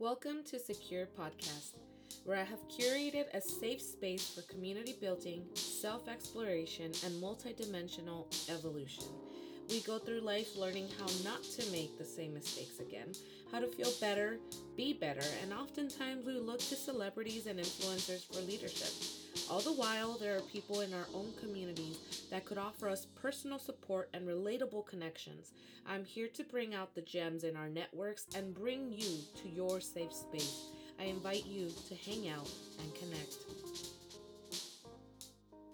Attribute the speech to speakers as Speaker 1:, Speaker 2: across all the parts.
Speaker 1: Welcome to Secure Podcast, where I have curated a safe space for community building, self exploration, and multidimensional evolution. We go through life learning how not to make the same mistakes again, how to feel better, be better, and oftentimes we look to celebrities and influencers for leadership. All the while, there are people in our own communities that could offer us personal support and relatable connections. I'm here to bring out the gems in our networks and bring you to your safe space. I invite you to hang out and connect.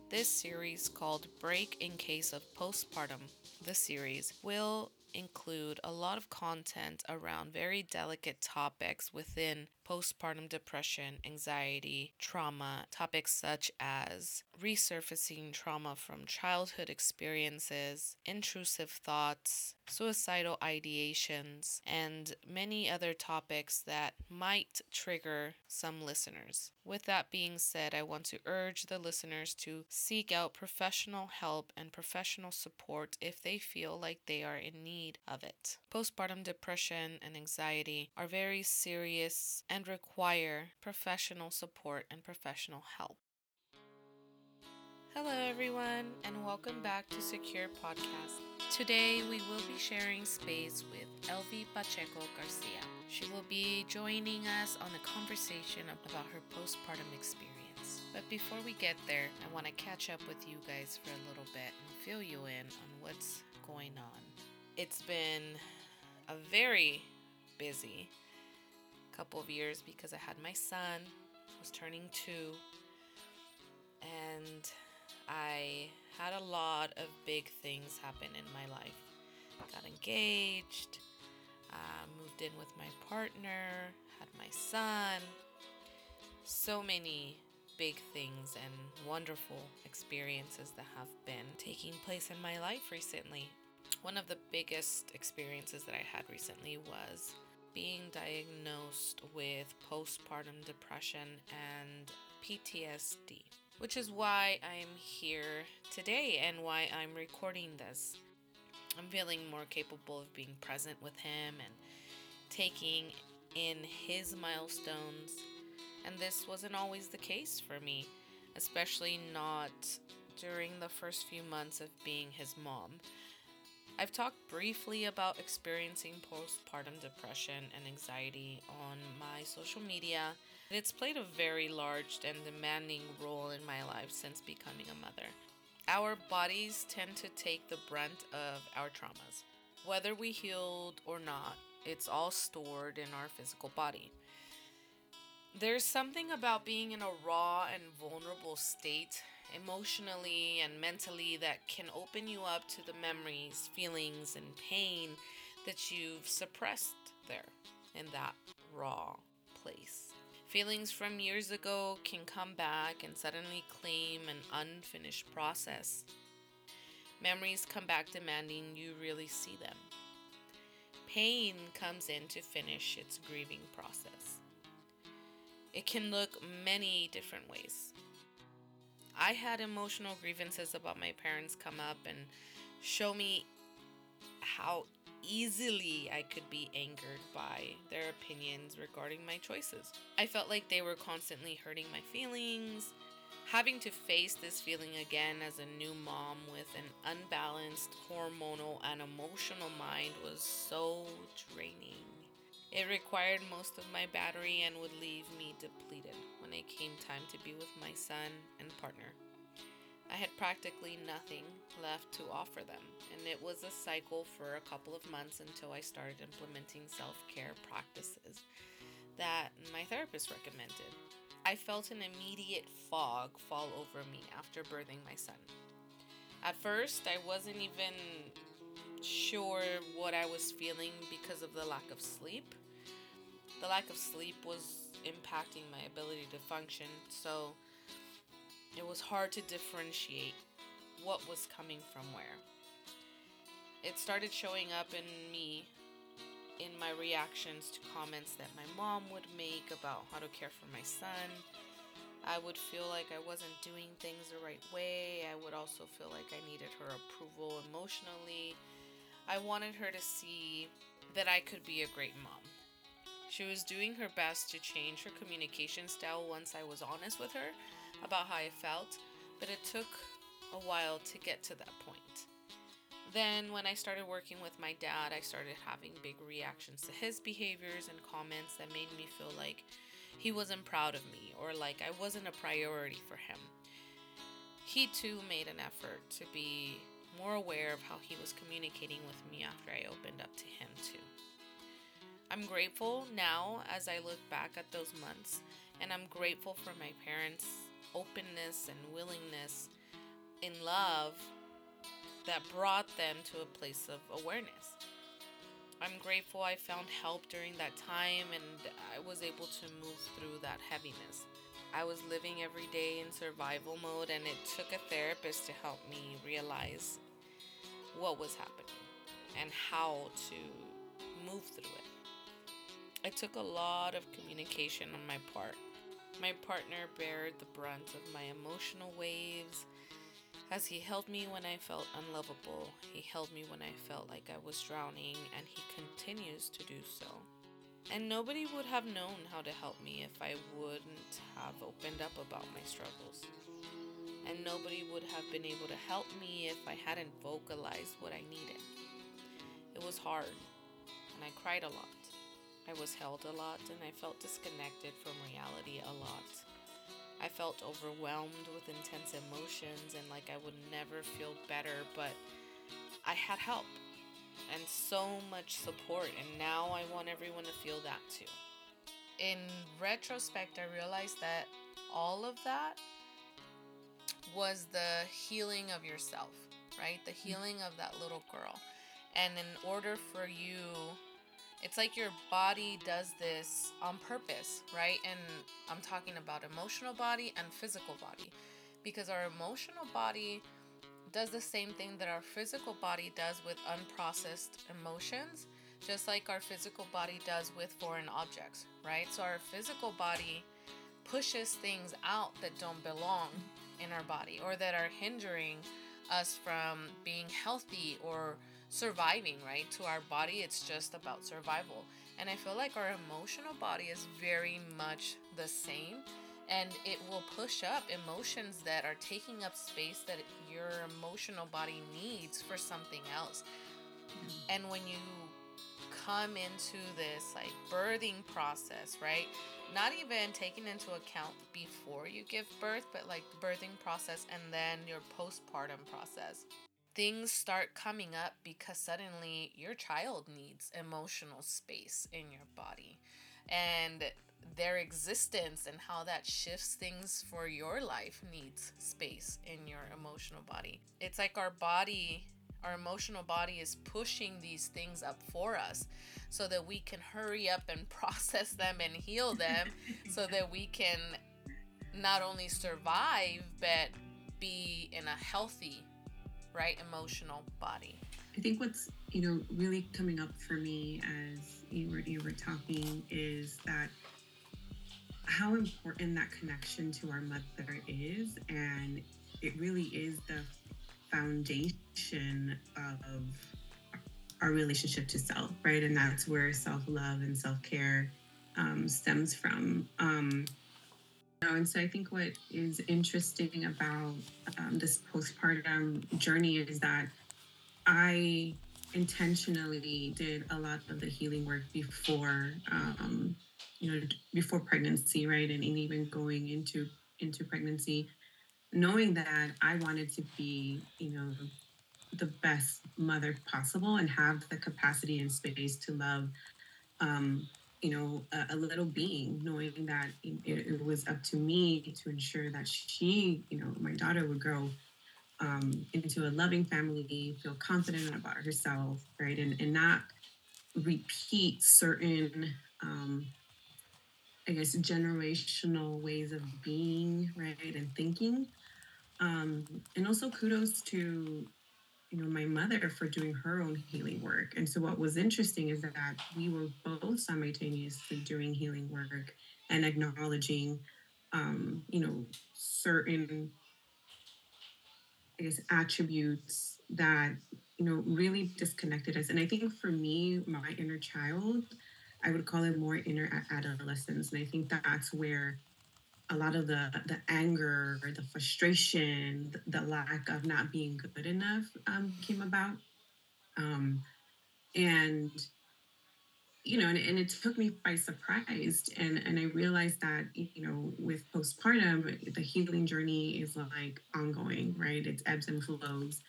Speaker 1: This series, called Break in Case of Postpartum, the series will include a lot of content around very delicate topics within postpartum depression, anxiety, trauma, topics such as resurfacing trauma from childhood experiences, intrusive thoughts, suicidal ideations, and many other topics that might trigger some listeners. With that being said, I want to urge the listeners to seek out professional help and professional support if they feel like they are in need of it. Postpartum depression and anxiety are very serious and require professional support and professional help. Hello, everyone, and welcome back to Secure Podcast. Today, we will be sharing space with Elvy Pacheco Garcia. She will be joining us on a conversation about her postpartum experience. But before we get there, I want to catch up with you guys for a little bit and fill you in on what's going on. It's been a very busy couple of years because I had my son, was turning two, and I had a lot of big things happen in my life. Got engaged, uh, moved in with my partner, had my son. So many big things and wonderful experiences that have been taking place in my life recently. One of the biggest experiences that I had recently was being diagnosed with postpartum depression and PTSD, which is why I'm here today and why I'm recording this. I'm feeling more capable of being present with him and taking in his milestones. And this wasn't always the case for me, especially not during the first few months of being his mom. I've talked briefly about experiencing postpartum depression and anxiety on my social media. It's played a very large and demanding role in my life since becoming a mother. Our bodies tend to take the brunt of our traumas. Whether we healed or not, it's all stored in our physical body. There's something about being in a raw and vulnerable state emotionally and mentally that can open you up to the memories, feelings, and pain that you've suppressed there in that raw place. Feelings from years ago can come back and suddenly claim an unfinished process. Memories come back demanding you really see them. Pain comes in to finish its grieving process. It can look many different ways. I had emotional grievances about my parents come up and show me how easily I could be angered by their opinions regarding my choices. I felt like they were constantly hurting my feelings. Having to face this feeling again as a new mom with an unbalanced hormonal and emotional mind was so draining. It required most of my battery and would leave me depleted when it came time to be with my son and partner. I had practically nothing left to offer them, and it was a cycle for a couple of months until I started implementing self care practices that my therapist recommended. I felt an immediate fog fall over me after birthing my son. At first, I wasn't even sure what I was feeling because of the lack of sleep the lack of sleep was impacting my ability to function, so it was hard to differentiate what was coming from where. It started showing up in me in my reactions to comments that my mom would make about how to care for my son. I would feel like I wasn't doing things the right way. I would also feel like I needed her approval emotionally. I wanted her to see that I could be a great mom She was doing her best to change her communication style once I was honest with her about how I felt, but it took a while to get to that point. Then, when I started working with my dad, I started having big reactions to his behaviors and comments that made me feel like he wasn't proud of me or like I wasn't a priority for him. He too made an effort to be more aware of how he was communicating with me after I opened up to him too. I'm grateful now as I look back at those months, and I'm grateful for my parents' openness and willingness in love that brought them to a place of awareness. I'm grateful I found help during that time and I was able to move through that heaviness. I was living every day in survival mode, and it took a therapist to help me realize what was happening and how to move through it. It took a lot of communication on my part. My partner bared the brunt of my emotional waves as he held me when I felt unlovable. He held me when I felt like I was drowning, and he continues to do so. And nobody would have known how to help me if I wouldn't have opened up about my struggles. And nobody would have been able to help me if I hadn't vocalized what I needed. It was hard, and I cried a lot. I was held a lot, and I felt disconnected from reality a lot. I felt overwhelmed with intense emotions and like I would never feel better, but I had help and so much support, and now I want everyone to feel that too. In retrospect, I realized that all of that was the healing of yourself, right? The mm-hmm. healing of that little girl. And in order for you, it's like your body does this on purpose, right? And I'm talking about emotional body and physical body because our emotional body does the same thing that our physical body does with unprocessed emotions, just like our physical body does with foreign objects, right? So our physical body pushes things out that don't belong in our body or that are hindering us from being healthy or surviving, right? To our body, it's just about survival. And I feel like our emotional body is very much the same and it will push up emotions that are taking up space that your emotional body needs for something else. And when you come into this like birthing process, right? Not even taking into account before you give birth, but like birthing process and then your postpartum process. Things start coming up because suddenly your child needs emotional space in your body. And their existence and how that shifts things for your life needs space in your emotional body. It's like our body, our emotional body is pushing these things up for us so that we can hurry up and process them and heal them so that we can not only survive but be in a healthy right emotional body
Speaker 2: i think what's you know really coming up for me as you were you were talking is that how important that connection to our mother is. And it really is the foundation of our relationship to self, right? And that's where self love and self care um, stems from. Um, and so I think what is interesting about um, this postpartum journey is that I intentionally did a lot of the healing work before um, you know before pregnancy right and, and even going into into pregnancy knowing that i wanted to be you know the best mother possible and have the capacity and space to love um, you know a, a, little being knowing that it, it, was up to me to ensure that she you know my daughter would grow um, into a loving family feel confident about herself right and, and not repeat certain um, I guess, generational ways of being, right, and thinking. Um, and also kudos to, you know, my mother for doing her own healing work. And so what was interesting is that we were both simultaneously doing healing work and acknowledging, um, you know, certain, I guess, attributes that, you know, really disconnected us. And I think for me, my inner child, I would call it more inner adolescence. And I think that's where a lot of the the anger, the frustration, the lack of not being good enough um, came about. Um, and you know, and, and it took me by surprise. And and I realized that, you know, with postpartum, the healing journey is like ongoing, right? It's ebbs and flows.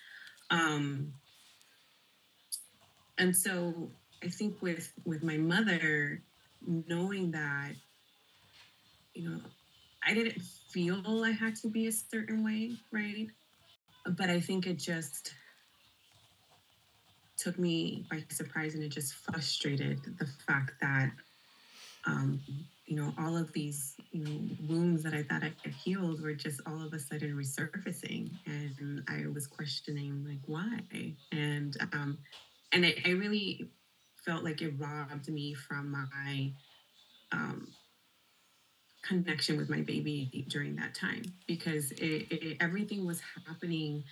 Speaker 2: Um, and so I think with with my mother, knowing that, you know, I didn't feel I had to be a certain way, right? But I think it just took me by surprise and it just frustrated the fact that um, you know all of these you know wounds that i thought i had healed were just all of a sudden resurfacing and i was questioning like why and um and I, I really felt like it robbed me from my um connection with my baby during that time because it, it, everything was happening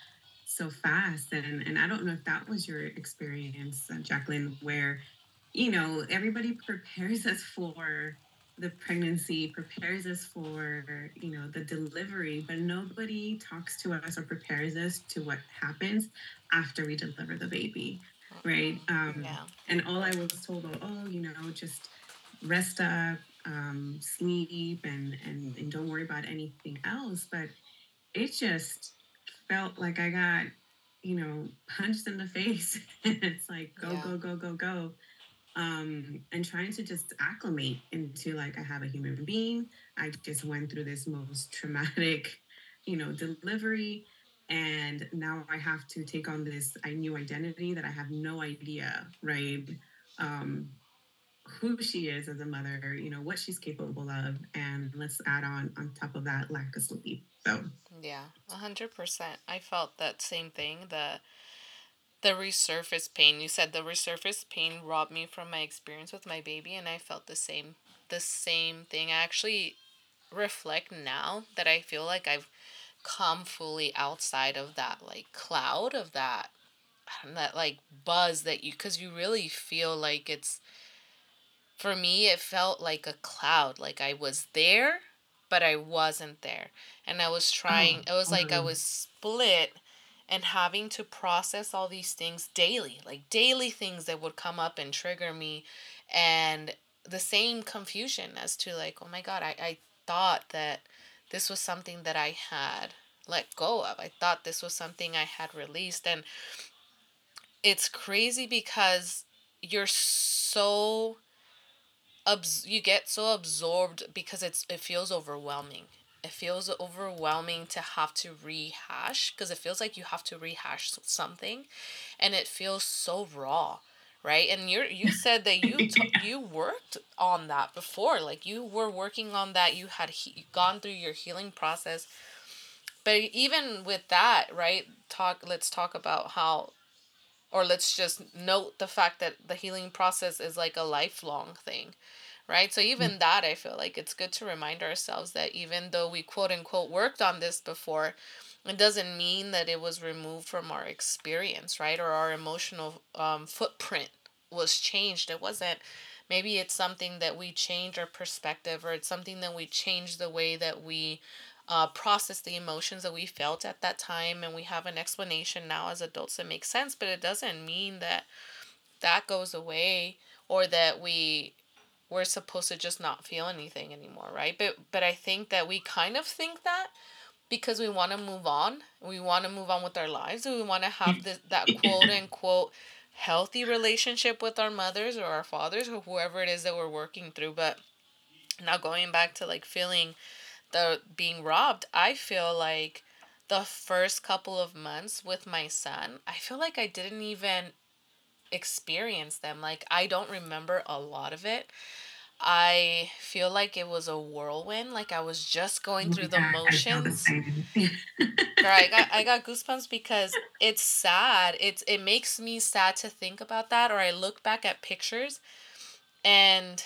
Speaker 2: so fast and and I don't know if that was your experience uh, Jacqueline where you know everybody prepares us for the pregnancy prepares us for you know the delivery but nobody talks to us or prepares us to what happens after we deliver the baby right um yeah. and all i was told oh you know just rest up um, sleep and, and and don't worry about anything else but it just felt like I got, you know, punched in the face. it's like go, yeah. go, go, go, go. Um, and trying to just acclimate into like I have a human being. I just went through this most traumatic, you know, delivery. And now I have to take on this I new identity that I have no idea, right? Um, who she is as a mother, you know, what she's capable of, and let's add on on top of that lack of sleep. So
Speaker 1: yeah, hundred percent. I felt that same thing. The the resurface pain. You said the resurface pain robbed me from my experience with my baby, and I felt the same the same thing. I actually reflect now that I feel like I've come fully outside of that like cloud of that that like buzz that you because you really feel like it's for me it felt like a cloud like i was there but i wasn't there. And i was trying oh, it was like i mm. was split and having to process all these things daily like daily things that would come up and trigger me. And the same confusion as to like oh my god i, I thought that this was something that i had let go of. I thought this was something i had released. And it's crazy because you're so abs- you get so absorbed because it's it feels overwhelming. It feels overwhelming to have to rehash because it feels like you have to rehash something, and it feels so raw, right? And you you said that you t- you worked on that before, like you were working on that. You had he- gone through your healing process, but even with that, right? Talk. Let's talk about how or let's just note the fact that the healing process is like a lifelong thing right? So even mm. that i feel like it's good to remind ourselves that even though we quote unquote worked on this before it doesn't mean that it was removed from our experience right? Or our emotional um, footprint was changed. It wasn't maybe it's something that we change our perspective or it's something that we change the way that we uh, process the emotions that we felt at that time and we have an explanation now as adults that makes sense but it doesn't mean that that goes away or that we we're supposed to just not feel anything anymore right? But but i think that we kind of think that because we want to move on we want to move on with our lives we want to have this that quote unquote healthy relationship with our mothers or our fathers or whoever it is that we're working through but now going back to like feeling the being robbed, I feel like the first couple of months with my son, I feel like I didn't even experience them. Like I don't remember a lot of it. I feel like it was a whirlwind. Like I was just going through the motions. I got I got goosebumps because it's sad. It's it makes me sad to think about that. Or I look back at pictures, and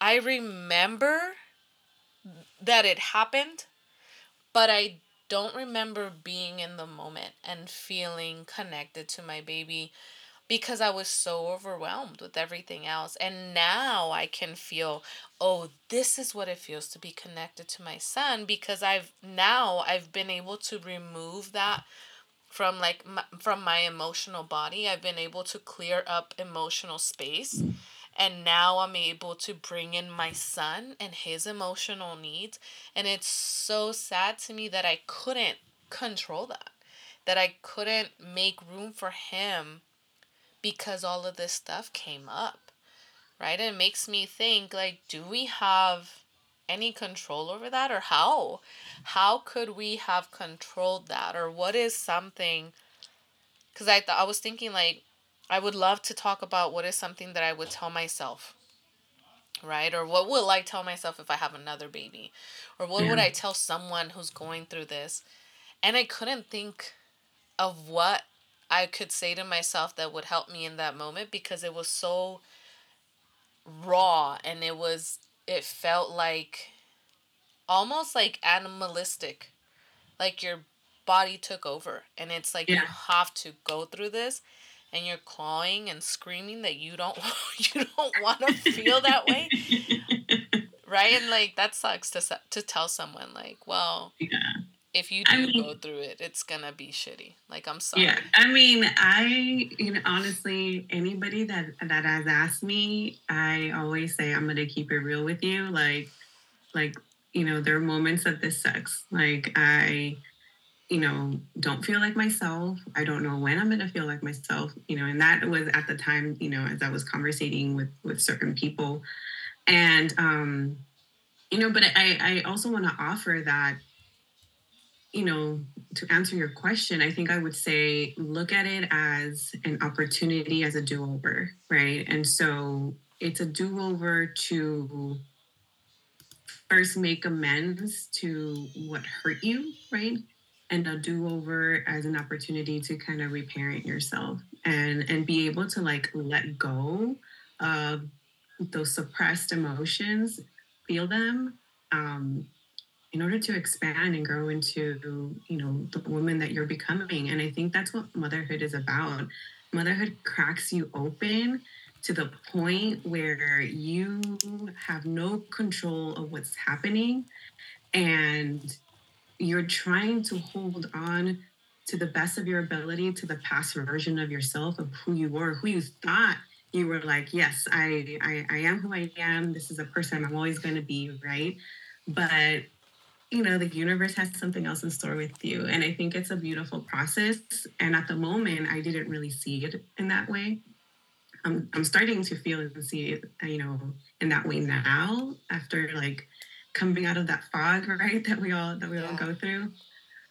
Speaker 1: I remember that it happened, but I don't remember being in the moment and feeling connected to my baby because I was so overwhelmed with everything else. And now I can feel, oh, this is what it feels to be connected to my son because I've now I've been able to remove that from like my, from my emotional body. I've been able to clear up emotional space. And now I'm able to bring in my son and his emotional needs. And it's so sad to me that I couldn't control that. That I couldn't make room for him because all of this stuff came up, right? And it makes me think like, do we have any control over that or how? How could we have controlled that or what is something cuz I th- I was thinking like I would love to talk about what is something that I would tell myself. Right? Or what will I tell myself if I have another baby? Or what yeah. would I tell someone who's going through this? And I couldn't think of what I could say to myself that would help me in that moment because it was so raw and it was it felt like almost like animalistic like your body took over and it's like yeah. you have to go through this and you're clawing and screaming that you don't you don't want to feel that way right and like that sucks to to tell someone like well yeah if you do I mean, go through it, it's gonna be shitty. Like I'm sorry.
Speaker 2: Yeah, I mean, I you know honestly, anybody that that has asked me, I always say I'm gonna keep it real with you. Like, like you know, there are moments that this sucks. Like I, you know, don't feel like myself. I don't know when I'm gonna feel like myself. You know, and that was at the time, you know, as I was conversating with with certain people, and um, you know, but I I also want to offer that you know, to answer your question, I think I would say look at it as an opportunity, as a do over, right? And so it's a do over to first make amends to what hurt you, right? And a do over as an opportunity to kind of reparent yourself and and be able to like let go of those suppressed emotions, feel them, um, in order to expand and grow into you know the woman that you're becoming. And i think that's what motherhood is about. Motherhood cracks you open to the point where you have no control of what's happening and you're trying to hold on to the best of your ability to the past version of yourself of who you were who you thought you were like yes i i, I am who i am. This is a person i'm always going to be right? But you know the universe has something else in store with you and i think it's a beautiful process and at the moment i didn't really see it in that way. I'm, I'm starting to feel and see it you know in that way now after like coming out of that fog right that we all that we yeah. all go through.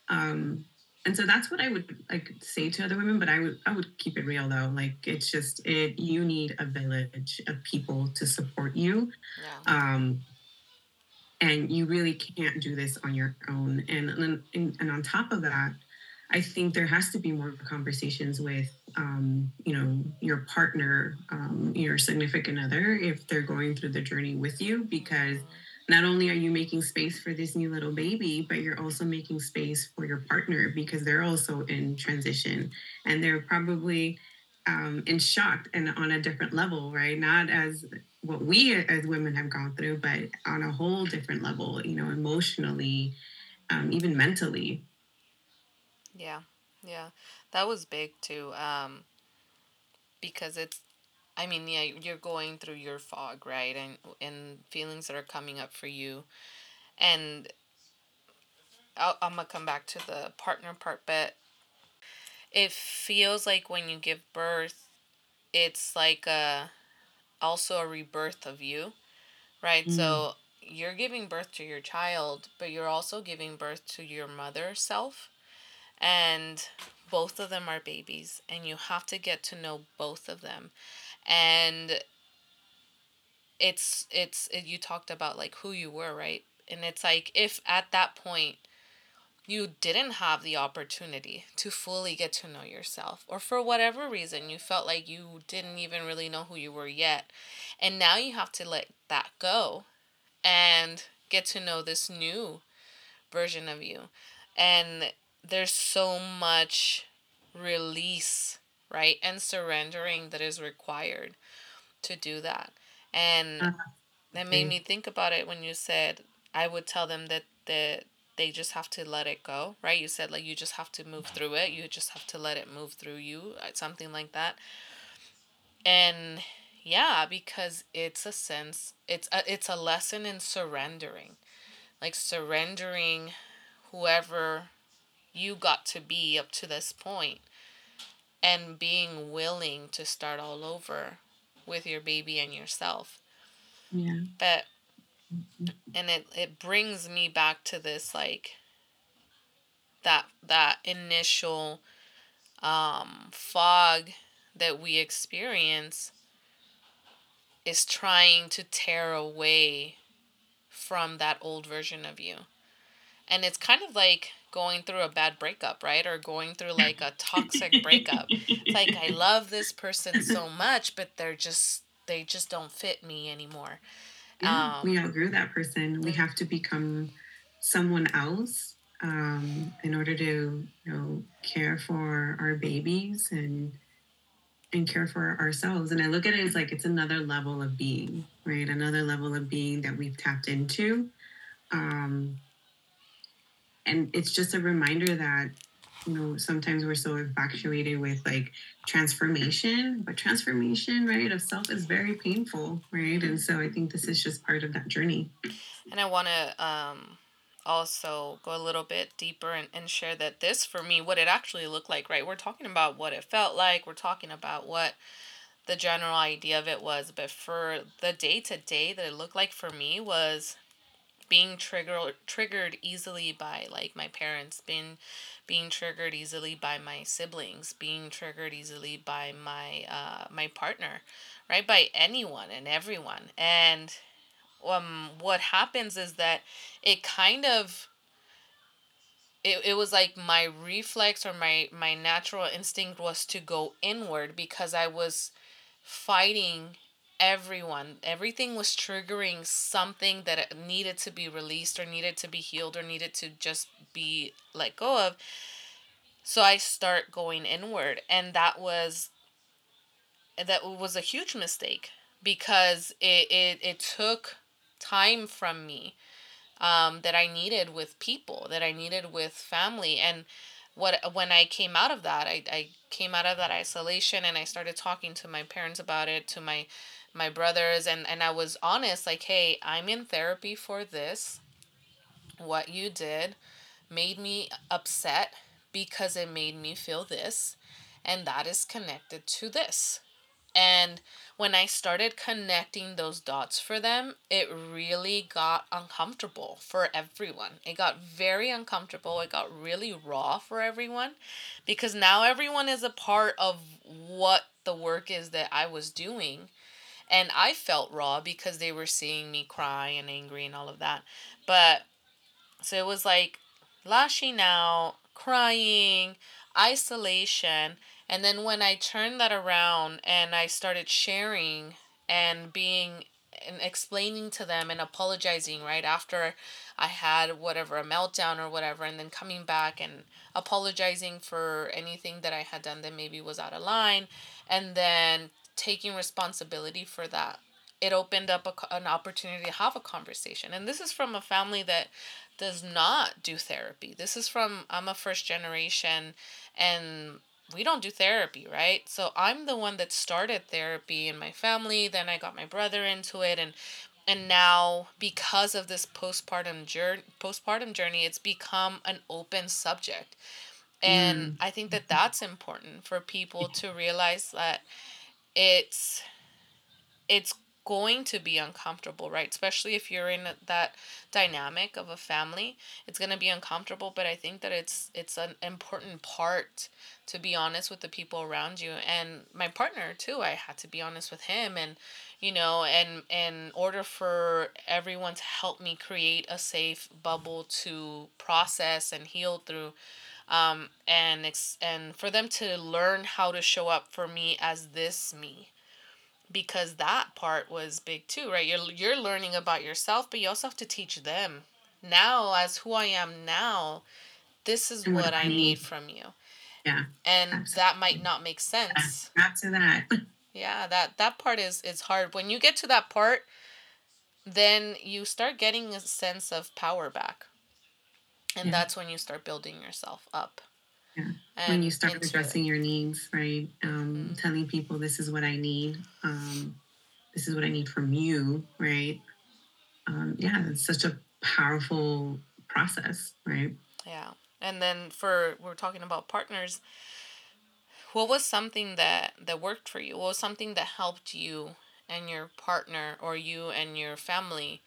Speaker 2: Um and so that's what i would like say to other women but i would i would keep it real though. Like it's just it you need a village of people to support you. Yeah. um and you really can't do this on your own. And and, and on top of that i think there has to be more conversations with um, you know your partner um, your significant other if they're going through the journey with you because not only are you making space for this new little baby but you're also making space for your partner because they're also in transition and they're probably um, in shock and on a different level right not as what we as women have gone through, but on a whole different level, you know, emotionally, um, even mentally.
Speaker 1: Yeah, yeah, that was big too. Um, because it's, I mean, yeah, you're going through your fog, right, and and feelings that are coming up for you, and I'll, I'm gonna come back to the partner part, but it feels like when you give birth, it's like a also a rebirth of you, right? Mm. So you're giving birth to your child, but you're also giving birth to your mother self. And both of them are babies, and you have to get to know both of them. And it's it's it, you talked about like who you were, right? And it's like if at that point you didn't have the opportunity to fully get to know yourself, or for whatever reason you felt like you didn't even really know who you were yet. And now you have to let that go and get to know this new version of you. And there's so much release right? And surrendering that is required to do that. And uh, that made me think about it when you said I would tell them that that they just have to let it go, right? You said like you just have to move through it. You just have to let it move through you, uh, something like that. And yeah, because it's a sense, it's a, it's a lesson in surrendering. Like surrendering whoever you got to be up to this point and being willing to start all over with your baby and yourself. Yeah. But and it it brings me back to this like that that initial um fog that we experience is trying to tear away from that old version of you. And it's kind of like going through a bad breakup, right? Or going through like a toxic breakup. It's like I love this person so much, but they're just they just don't fit me anymore.
Speaker 2: Yeah, um, we outgrew that person. We have to become someone else um, in order to you know care for our babies and and care for ourselves. And I look at it as like it's another level of being, right? Another level of being that we've tapped into. Um, and it's just a reminder that you know sometimes we're so infatuated with like transformation but transformation right of self is very painful right? And so i think this is just part of that journey.
Speaker 1: And i want to um also go a little bit deeper and, and share that this for me what it actually looked like right? We're talking about what it felt like. We're talking about what the general idea of it was. But for the day to day that it looked like for me was being triggered triggered easily by like my parents being being triggered easily by my siblings being triggered easily by my uh my partner right? By anyone and everyone. And um what happens is that it kind of it, it was like my reflex or my my natural instinct was to go inward because i was fighting everyone everything was triggering something that needed to be released or needed to be healed or needed to just be let go of so i start going inward and that was that was a huge mistake because it it, it took time from me um, that I needed with people, that I needed with family. And what when I came out of that, I, I came out of that isolation and I started talking to my parents about it, to my my brothers and, and I was honest, like, hey, I'm in therapy for this. What you did made me upset because it made me feel this, and that is connected to this. And when I started connecting those dots for them, it really got uncomfortable for everyone. It got very uncomfortable. It got really raw for everyone because now everyone is a part of what the work is that I was doing. And I felt raw because they were seeing me cry and angry and all of that. But so it was like lashing out, crying, isolation and then when I turned that around and I started sharing and being and explaining to them and apologizing right after I had whatever a meltdown or whatever and then coming back and apologizing for anything that I had done that maybe was out of line and then taking responsibility for that it opened up a, an opportunity to have a conversation and this is from a family that does not do therapy this is from i'm a first generation and we don't do therapy, right? So I'm the one that started therapy in my family, then I got my brother into it and and now because of this postpartum journey postpartum journey it's become an open subject. And mm. I think that that's important for people to realize that it's it's going to be uncomfortable, right? Especially if you're in that dynamic of a family, it's going to be uncomfortable, but I think that it's it's an important part to be honest with the people around you and my partner too. I had to be honest with him and you know, and in order for everyone to help me create a safe bubble to process and heal through um and ex- and for them to learn how to show up for me as this me because that part was big too, right? You're you're learning about yourself, but you also have to teach them. Now, as who I am now, this is what I need from you.
Speaker 2: Yeah.
Speaker 1: And Absolutely. that might not make sense.
Speaker 2: After that.
Speaker 1: Yeah, that that part is is hard. When you get to that part, then you start getting a sense of power back. And yeah. that's when you start building yourself up.
Speaker 2: Yeah. when you start addressing it. your needs, right? Um, mm-hmm. Telling people this is what I need. Um, this is what I need from you, right? Um, yeah, it's such a powerful process, right?
Speaker 1: Yeah. And then for we're talking about partners, what was something that that worked for you? What was something that helped you and your partner or you and your family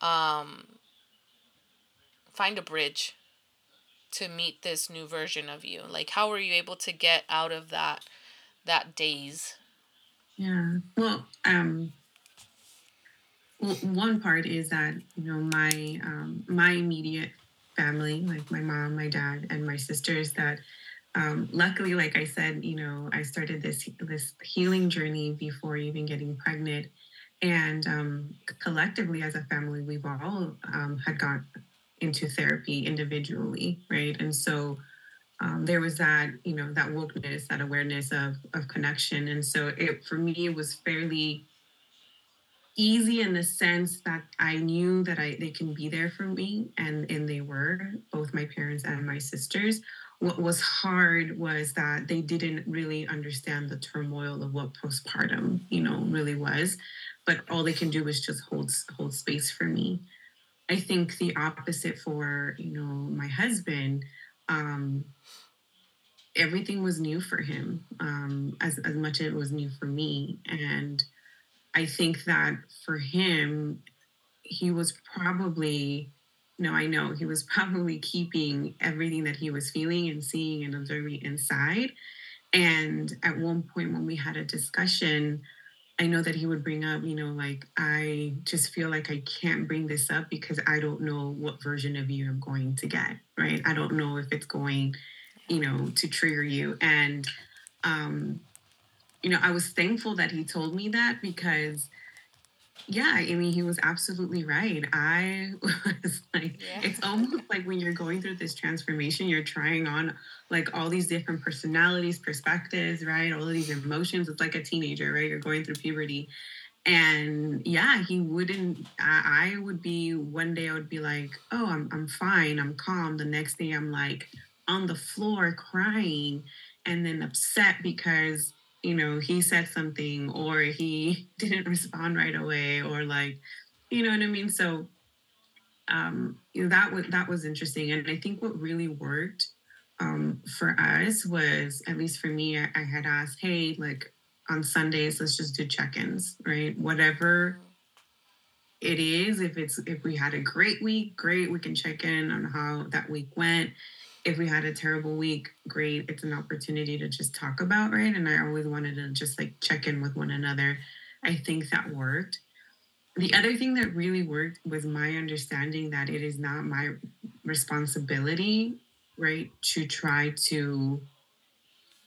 Speaker 1: um, find a bridge to meet this new version of you? Like how were you able to get out of that that daze?
Speaker 2: Yeah. Well, um one part is that you know my um, my immediate family, like my mom, my dad, and my sisters. That um, luckily, like I said, you know, I started this this healing journey before even getting pregnant, and um, collectively as a family, we've all um, had gone into therapy individually, right? And so um, there was that, you know, that wokeness, that awareness of of connection, and so it for me it was fairly easy in the sense that I knew that I they can be there for me, and and they were both my parents and my sisters. What was hard was that they didn't really understand the turmoil of what postpartum, you know, really was. But all they can do is just hold hold space for me. I think the opposite for you know my husband. Um, everything was new for him um, as as much as it was new for me, and I think that for him, he was probably no, I know he was probably keeping everything that he was feeling and seeing and observing inside. And at one point, when we had a discussion, I know that he would bring up, you know, like, I just feel like I can't bring this up because I don't know what version of you I'm going to get, right? I don't know if it's going, you know, to trigger you. And, um, you know, I was thankful that he told me that because, yeah, I mean, he was absolutely right. I was like, yeah. it's almost like when you're going through this transformation, you're trying on like all these different personalities, perspectives, right? All of these emotions. It's like a teenager, right? You're going through puberty. And yeah, he wouldn't, I, I would be, one day I would be like, oh, I'm, I'm fine, I'm calm. The next day I'm like on the floor crying and then upset because you know he said something or he didn't respond right away or like you know what i mean? So um you know, that was that was interesting. And i think what really worked um for us was at least for me I, I had asked hey like on sundays let's just do check-ins right? Whatever it is if it's if we had a great week great we can check in on how that week went if we had a terrible week, great. It's an opportunity to just talk about, right? And I always wanted to just like check in with one another. I think that worked. The other thing that really worked was my understanding that it is not my responsibility, right, to try to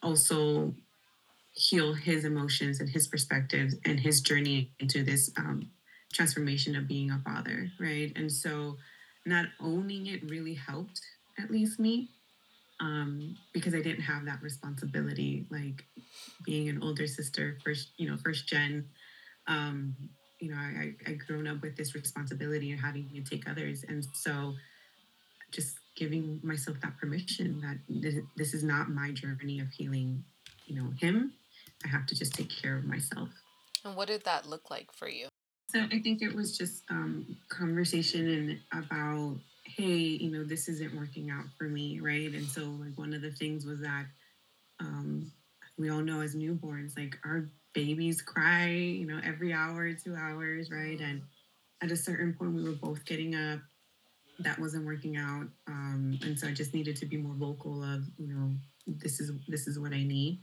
Speaker 2: also heal his emotions and his perspectives and his journey into this um, transformation of being a father, right? And so not owning it really helped at least me um, because I didn't have that responsibility, like being an older sister, first, you know, first gen. Um, you know, I, I grown up with this responsibility of having to take others, and so just giving myself that permission that this, this is not my journey of healing. You know, him. I have to just take care of myself.
Speaker 1: And what did that look like for you?
Speaker 2: So I think it was just um, conversation and about hey, you know, this isn't working out for me, right? And so, like, one of the things was that um, we all know as newborns, like, our babies cry, you know, every hour, two hours, right? And at a certain point, we were both getting up. That wasn't working out, um, and so I just needed to be more vocal of, you know, this is this is what I need,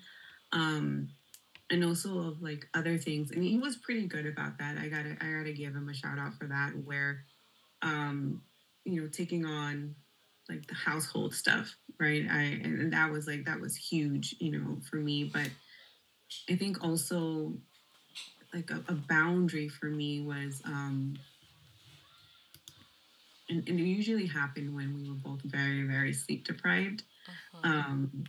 Speaker 2: um, and also of like other things. And he was pretty good about that. I gotta I gotta give him a shout out for that. Where um, you know, taking on like the household stuff, right? I and that was like that was huge, you know, for me. But I think also like a, a boundary for me was um and, and, it usually happened when we were both very, very sleep deprived. Uh-huh. Um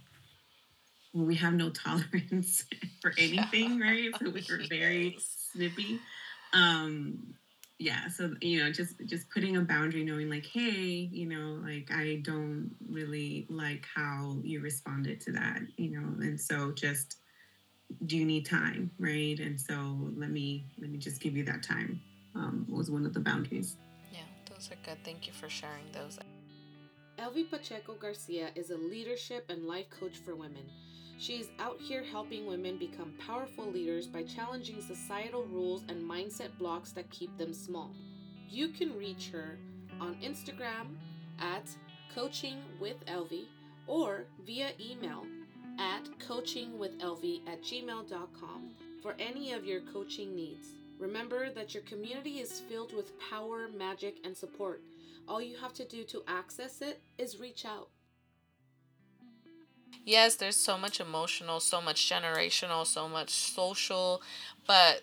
Speaker 2: we have no tolerance for anything, yeah. right? So we were very yes. snippy. Um, yeah, so you know, just just putting a boundary, knowing like, hey, you know, like I don't really like how you responded to that, you know, and so just do you need time, right? And so let me let me just give you that time. Um, was one of the boundaries.
Speaker 1: Yeah, those are good. Thank you for sharing those.
Speaker 3: Elvy Pacheco Garcia is a leadership and life coach for women. She is out here helping women become powerful leaders by challenging societal rules and mindset blocks that keep them small. You can reach her on Instagram at Coaching with Elvy or via email at coachingwithelvy at gmail.com for any of your coaching needs. Remember that your community is filled with power, magic, and support. All you have to do to access it is reach out
Speaker 1: yes, there's so much emotional, so much generational, so much social, but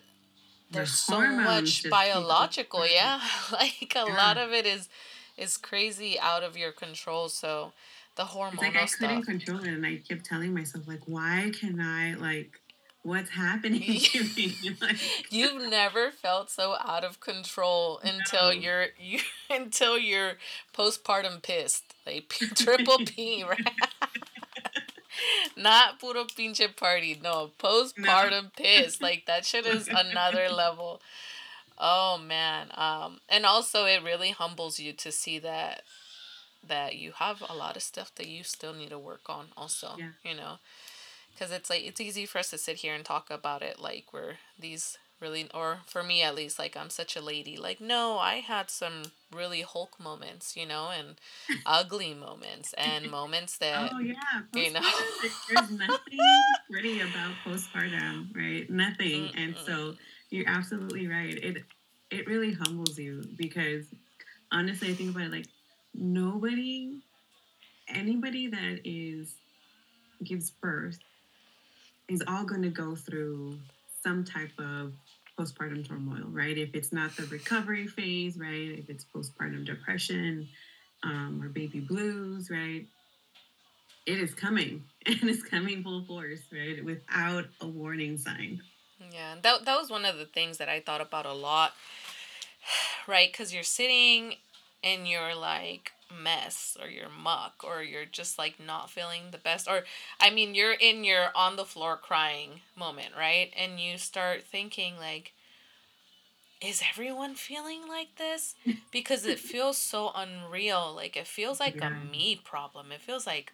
Speaker 1: there's so much biological. Yeah, like a yeah. lot of it is is crazy out of your control. So the hormonal
Speaker 2: like I couldn't control it, and I kept telling myself like, why can I like? What's happening to me?
Speaker 1: like, You've never felt so out of control until no. you're you until you're postpartum pissed, like triple P, right? Not puro pinche party. No, postpartum no. piss. Like that shit is another level. Oh man. Um and also it really humbles you to see that that you have a lot of stuff that you still need to work on also, yeah. you know. Cuz it's like it's easy for us to sit here and talk about it like we're these really or for me at least like i'm such a lady like no i had some really hulk moments you know and ugly moments and moments that
Speaker 2: oh yeah you know there's nothing pretty about postpartum right nothing Mm-mm. and so you're absolutely right it it really humbles you because honestly i think about it like nobody anybody that is gives birth is all going to go through some type of postpartum turmoil, right? If it's not the recovery phase, right? If it's postpartum depression um, or baby blues, right? It is coming and it's coming full force, right? Without a warning sign.
Speaker 1: Yeah, that, that was one of the things that I thought about a lot, right? Because you're sitting and you're like, mess or your muck or you're just like not feeling the best or I mean you're in your on the floor crying moment, right? And you start thinking like is everyone feeling like this? Because it feels so unreal. Like it feels like yeah. a me problem. It feels like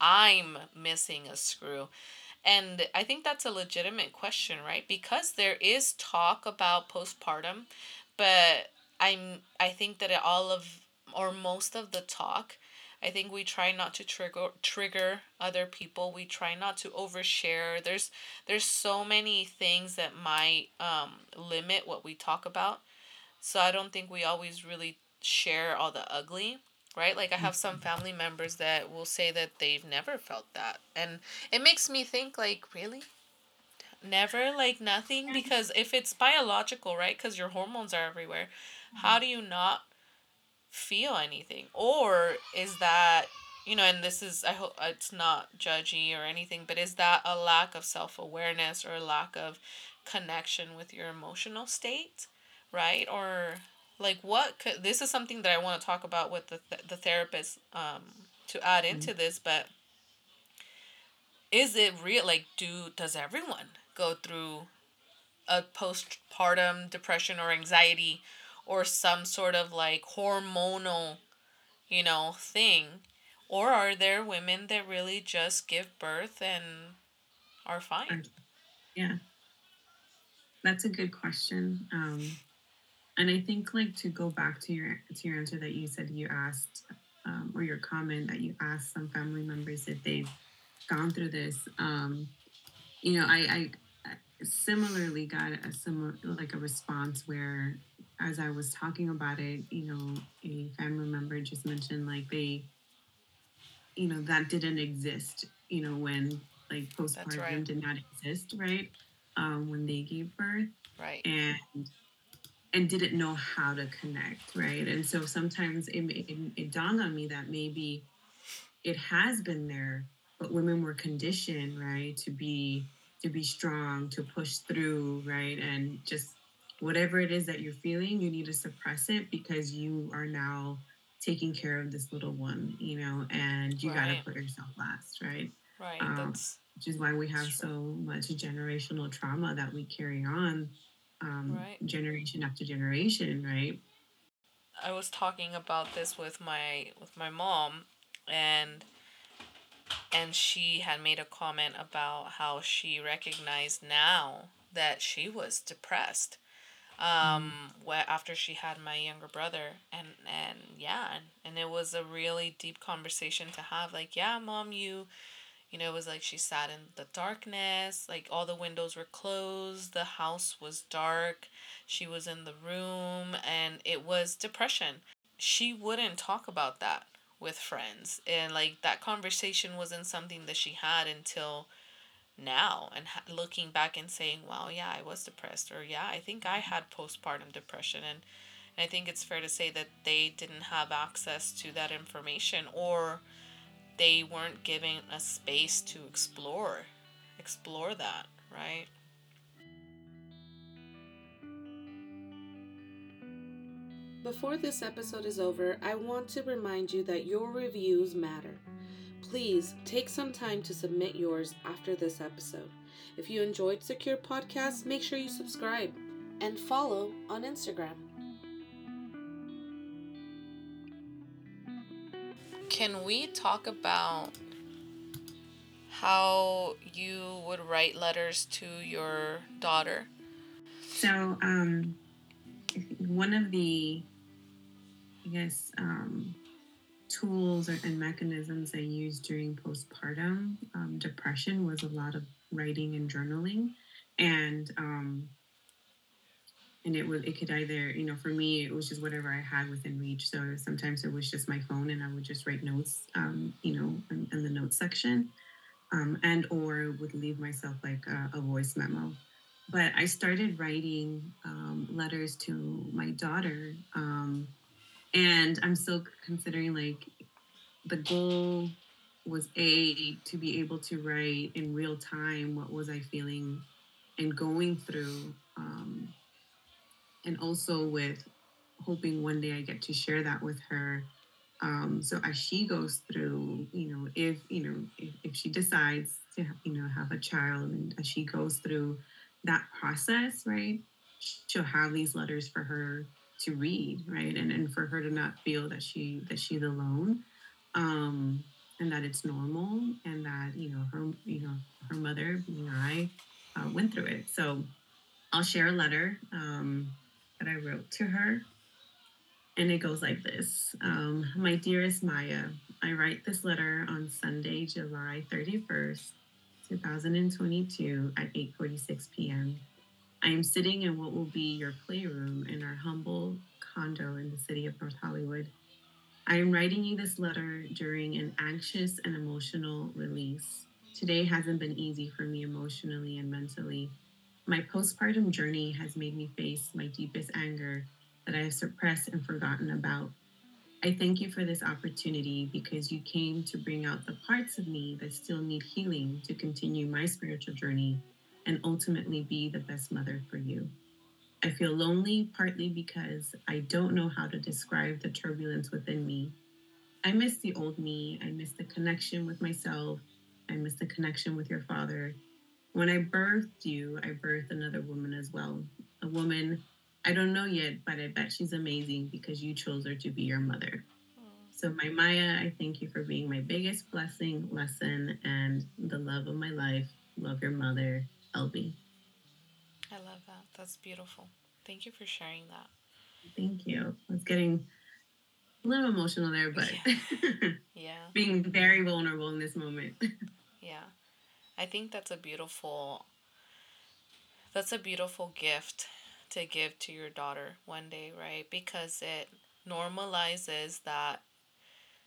Speaker 1: I'm missing a screw. And I think that's a legitimate question, right? Because there is talk about postpartum, but I'm I think that it, all of or most of the talk I think we try not to trigger trigger other people. We try not to overshare. There's there's so many things that might um, limit what we talk about. So I don't think we always really share all the ugly, right? Like I have some mm-hmm. family members that will say that they've never felt that. And it makes me think like, really? Never like nothing because if it's biological, right? Cuz your hormones are everywhere. How mm-hmm. do you not feel anything or is that you know and this is i hope it's not judgy or anything but is that a lack of self-awareness or a lack of connection with your emotional state right or like what could this is something that i want to talk about with the, th- the therapist um to add mm-hmm. into mm-hmm. this but is it real like do does everyone go through a postpartum depression or anxiety or some sort of like hormonal, you know, thing? Or are there women that really just give birth and are fine?
Speaker 2: Yeah. That's a good question. Um, and I think like to go back to your to your answer that you said you asked um, or your comment that you asked some family members if they've gone through this. Um, you know, I, I similarly got a similar like a response where as I was talking about it, you know, a family member just mentioned like they, you know, that didn't exist, you know, when like postpartum right. did not exist, right? Um, when they gave birth,
Speaker 1: right?
Speaker 2: And and didn't know how to connect, right? And so sometimes it, it, it dawned on me that maybe it has been there but women were conditioned, right, to be to be strong, to push through, right, and just whatever it is that you're feeling, you need to suppress it because you are now taking care of this little one, you know, and you right. got to put yourself last, right?
Speaker 1: Right. Um, That's
Speaker 2: which is why we have so much generational trauma that we carry on um, right. generation after generation, right?
Speaker 1: I was talking about this with my with my mom, and and she had made a comment about how she recognized now that she was depressed um mm. after she had my younger brother and and yeah and it was a really deep conversation to have like yeah mom you you know, it was like she sat in the darkness, like all the windows were closed, the house was dark, she was in the room, and it was depression. She wouldn't talk about that with friends, and like that conversation wasn't something that she had until now and ha- looking back and saying, "Wow, yeah, I was depressed," or "Yeah, I think I mm-hmm. had postpartum depression," and, and I think it's fair to say that they didn't have access to that information or they weren't given a space to explore explore that right
Speaker 3: Before this episode is over, I want to remind you that your reviews matter. Please take some time to submit yours after this episode. If you enjoyed Secure Podcast, make sure you subscribe and follow on Instagram.
Speaker 1: can we talk about how you would write letters to your daughter?
Speaker 2: So, um, one of the, I guess, um, tools and mechanisms I used during postpartum um, depression was a lot of writing and journaling. And um, and it was it could either you know for me it was just whatever i had within reach. So sometimes it was just my phone and i would just write notes um, you know in, in, the notes section. Um, and or would leave myself like a, a voice memo. But i started writing um, letters to my daughter um, and i'm still considering like the goal was a to be able to write in real time what was i feeling and going through um, and also with hoping one day I get to share that with her. Um, so as she goes through, you know, if you know, if, if she decides to, you know, have a child, and as she goes through that process, right, she'll have these letters for her to read, right, and and for her to not feel that she that she's alone, um, and that it's normal, and that you know her, you know, her mother, being I, uh, went through it. So I'll share a letter. Um, that I wrote to her. And it goes like this um, My dearest Maya, I write this letter on Sunday, July 31st, 2022 at 8:46 p.m. I am sitting in what will be your playroom in our humble condo in the city of North Hollywood. I am writing you this letter during an anxious and emotional release. Today hasn't been easy for me emotionally and mentally. My postpartum journey has made me face my deepest anger that I have suppressed and forgotten about. I thank you for this opportunity because you came to bring out the parts of me that still need healing to continue my spiritual journey and ultimately be the best mother for you. I feel lonely partly because I don't know how to describe the turbulence within me. I miss the old me. I miss the connection with myself. I miss the connection with your father when I birthed you, I birthed another woman as well. A woman I don't know yet, but I bet she's amazing because you chose her to be your mother. So, my Maya, I thank you for being my biggest blessing, lesson, and the love of my life. Love your mother, Elvy.
Speaker 1: I love that. That's beautiful. Thank you for sharing that.
Speaker 2: Thank you. I was getting a little emotional there, but
Speaker 1: yeah. yeah.
Speaker 2: being very vulnerable in this moment.
Speaker 1: yeah. I think that's a beautiful that's a beautiful gift to give to your daughter one day, right? Because it normalizes that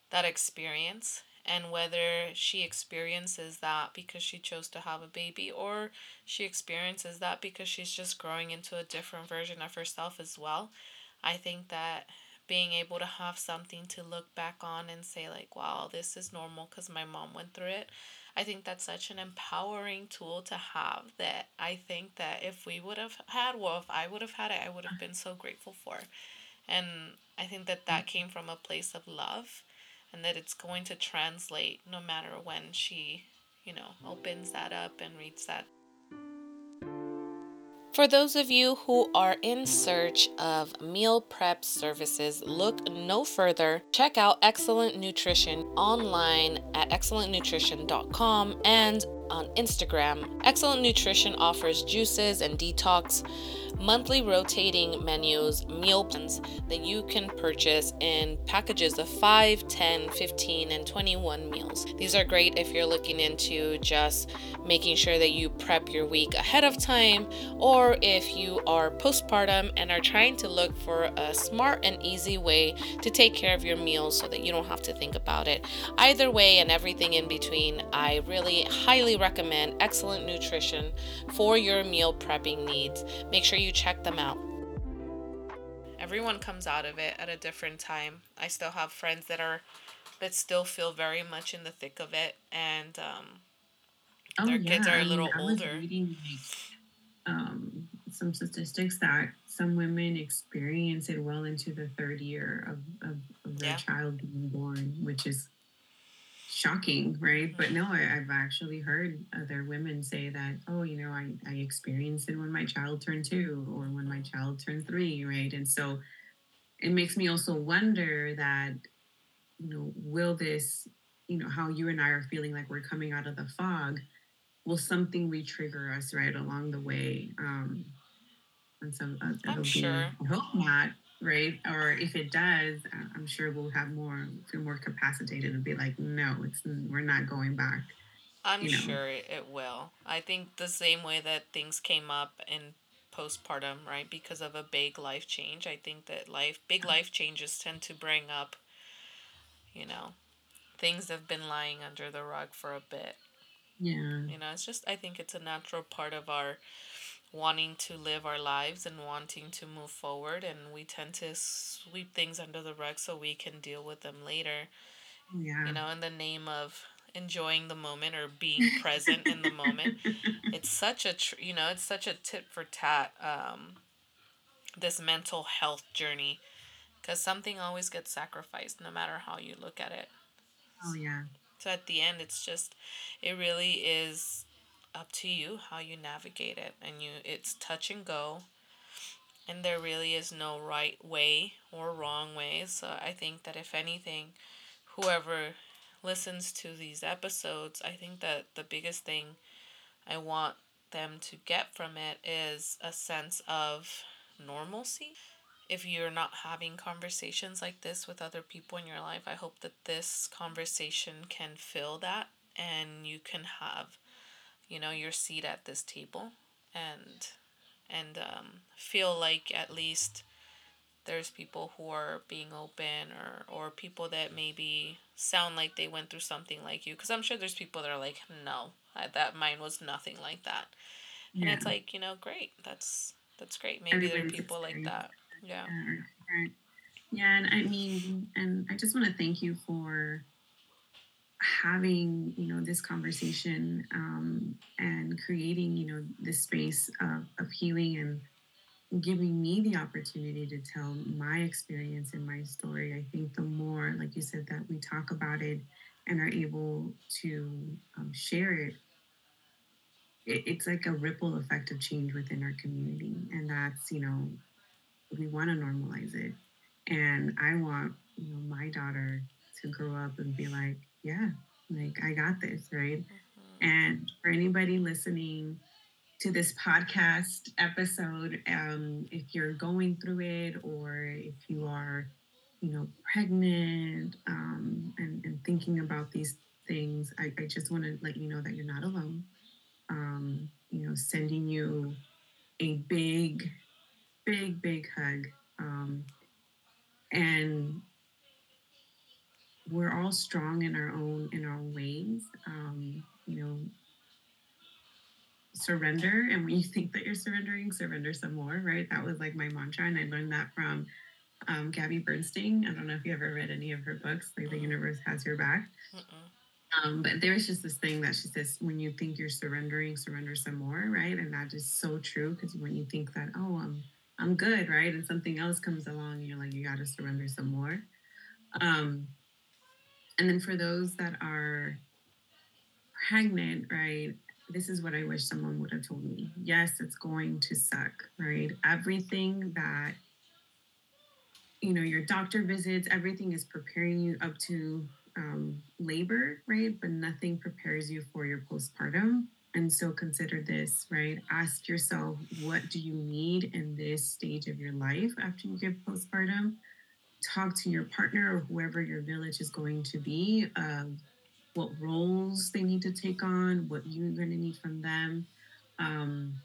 Speaker 1: that experience and whether she experiences that because she chose to have a baby or she experiences that because she's just growing into a different version of herself as well. I think that being able to have something to look back on and say like wow this is normal because my mom went through it I think that's such an empowering tool to have that I think that if we would have had, well, if I would have had it, I would have been so grateful for. And I think that that came from a place of love and that it's going to translate no matter when she, you know, opens that up and reads that for those of you who are in search of meal prep services, look no further. Check out Excellent Nutrition online at excellentnutrition.com and on Instagram. Excellent Nutrition offers juices and detox monthly rotating menus, meal plans that you can purchase in packages of 5, 10, 15, and 21 meals. These are great if you're looking into just making sure that you prep your week ahead of time, or if you are postpartum and are trying to look for a smart and easy way to take care of your meals so that you don't have to think about it. Either way, and everything in between, I really highly recommend excellent nutrition for your meal prepping needs. Make sure you check them out. Everyone comes out of it at a different time. I still have friends that are that still feel very much in the thick of it, and um, oh, their yeah. kids are a little I mean, older. reading,
Speaker 2: like, um, some statistics that some women experience it well into the third year of, of, of their yeah. child being born, which is shocking, right? But no, I, have actually heard other women say that, oh, you know, I, I experienced it when my child turned two or when my child turned three, right? And so it makes me also wonder that, you know, will this, you know, how you and I are feeling like we're coming out of the fog, will something re-trigger us right along the way? Um, and so uh, I'm sure. Be, I hope not, right? Or if it does, uh, I'm sure we'll have more feel more capacitated and be like, no, it's we're not going back.
Speaker 1: I'm you know. sure it will. I think the same way that things came up in postpartum, right? Because of a big life change. I think that life big life changes tend to bring up, you know, things that have been lying under the rug for a bit.
Speaker 2: Yeah.
Speaker 1: You know, it's just I think it's a natural part of our wanting to live our lives and wanting to move forward and we tend to sweep things under the rug so we can deal with them later. Yeah. you know in the name of enjoying the moment or being present in the moment. It's such a tr- you know it's such a tit for tat um, this mental health journey because something always gets sacrificed no matter how you look at it.
Speaker 2: Oh yeah.
Speaker 1: So at the end it's just it really is up to you how you navigate it and you it's touch and go and there really is no right way or wrong way. So i think that if anything whoever listens to these episodes i think that the biggest thing i want them to get from it is a sense of normalcy. If you're not having conversations like this with other people in your life i hope that this conversation can fill that and you can have you know your seat at this table and and um, feel like at least there's people who are being open or or people that maybe sound like they went through something like you. Because i'm sure there's people that are like no I, that mine was nothing like that. And it's like you know great that's that's great. Maybe there are people like that. Yeah.
Speaker 2: yeah, yeah and i mean and i just want to thank you for having you know this conversation um, and creating you know this space of, of healing and giving me the opportunity to tell my experience and my story i think the more like you said that we talk about it and are able to um, share it, it it's like a ripple effect of change within our community. And that's you know we want to normalize it. And i want you know my daughter to grow up and be like yeah, like I got this, right? Mm-hmm. And for anybody listening to this podcast episode, um, if you're going through it or if you are, you know, pregnant um, and, and thinking about these things, I, I just want to let you know that you're not alone. Um, you know, sending you a big, big, big hug. Um, and we're all strong in our own in our own ways. Um, you know, surrender, and when you think that you're surrendering, surrender some more. Right? That was like my mantra, and I learned that from um, Gabby Bernstein. I don't know if you ever read any of her books, like The Universe Has Your Back. Um, but there was just this thing that she says when you think you're surrendering, surrender some more, right? And that is so true because when you think that, oh, I'm I'm good, right? And something else comes along, you're like, you got to surrender some more. Um, and then for those that are pregnant, right? This is what I wish someone would have told me. Yes, it's going to suck, right? Everything that you know, your doctor visits, everything is preparing you up to um, labor, right? But nothing prepares you for your postpartum. And so consider this, right? Ask yourself, what do you need in this stage of your life after you give postpartum? Talk to your partner or whoever your village is going to be of what roles they need to take on, what you're going to need from them. Um,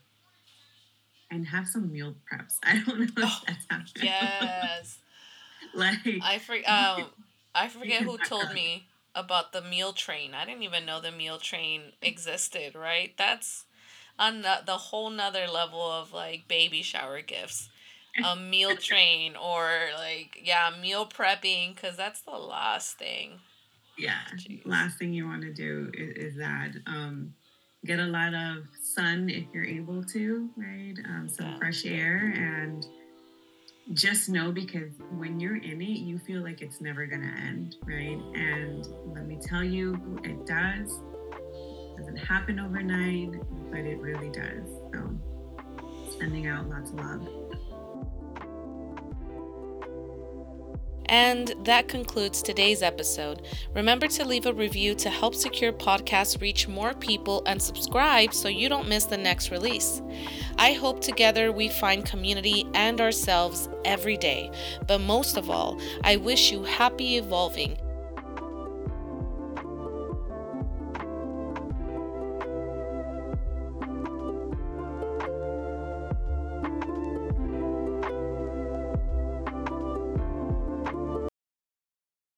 Speaker 2: and have some meal preps. I don't know if
Speaker 1: Oh,
Speaker 2: that's happening.
Speaker 1: Yes.
Speaker 2: like
Speaker 1: I for, um, I forget who told
Speaker 2: up.
Speaker 1: me about the meal train. I didn't even know the meal train existed, right? That's on the, the whole nother level of like baby shower gifts. A meal train or like yeah, meal prepping cuz that's the last thing.
Speaker 2: yeah
Speaker 1: Jeez.
Speaker 2: last thing you want to do is, is that um, get a lot of sun if you're able to right um, some
Speaker 1: Yeah.
Speaker 2: fresh air and just know because when you're in it you feel like it's never going to end right and let me tell you it does it doesn't happen overnight but it really does so sending out lots of love
Speaker 1: And that concludes today's episode. Remember to leave a review to help Secure Podcasts reach more people and subscribe so you don't miss the next release. I hope together we find community and ourselves every day. But most of all, I wish you happy evolving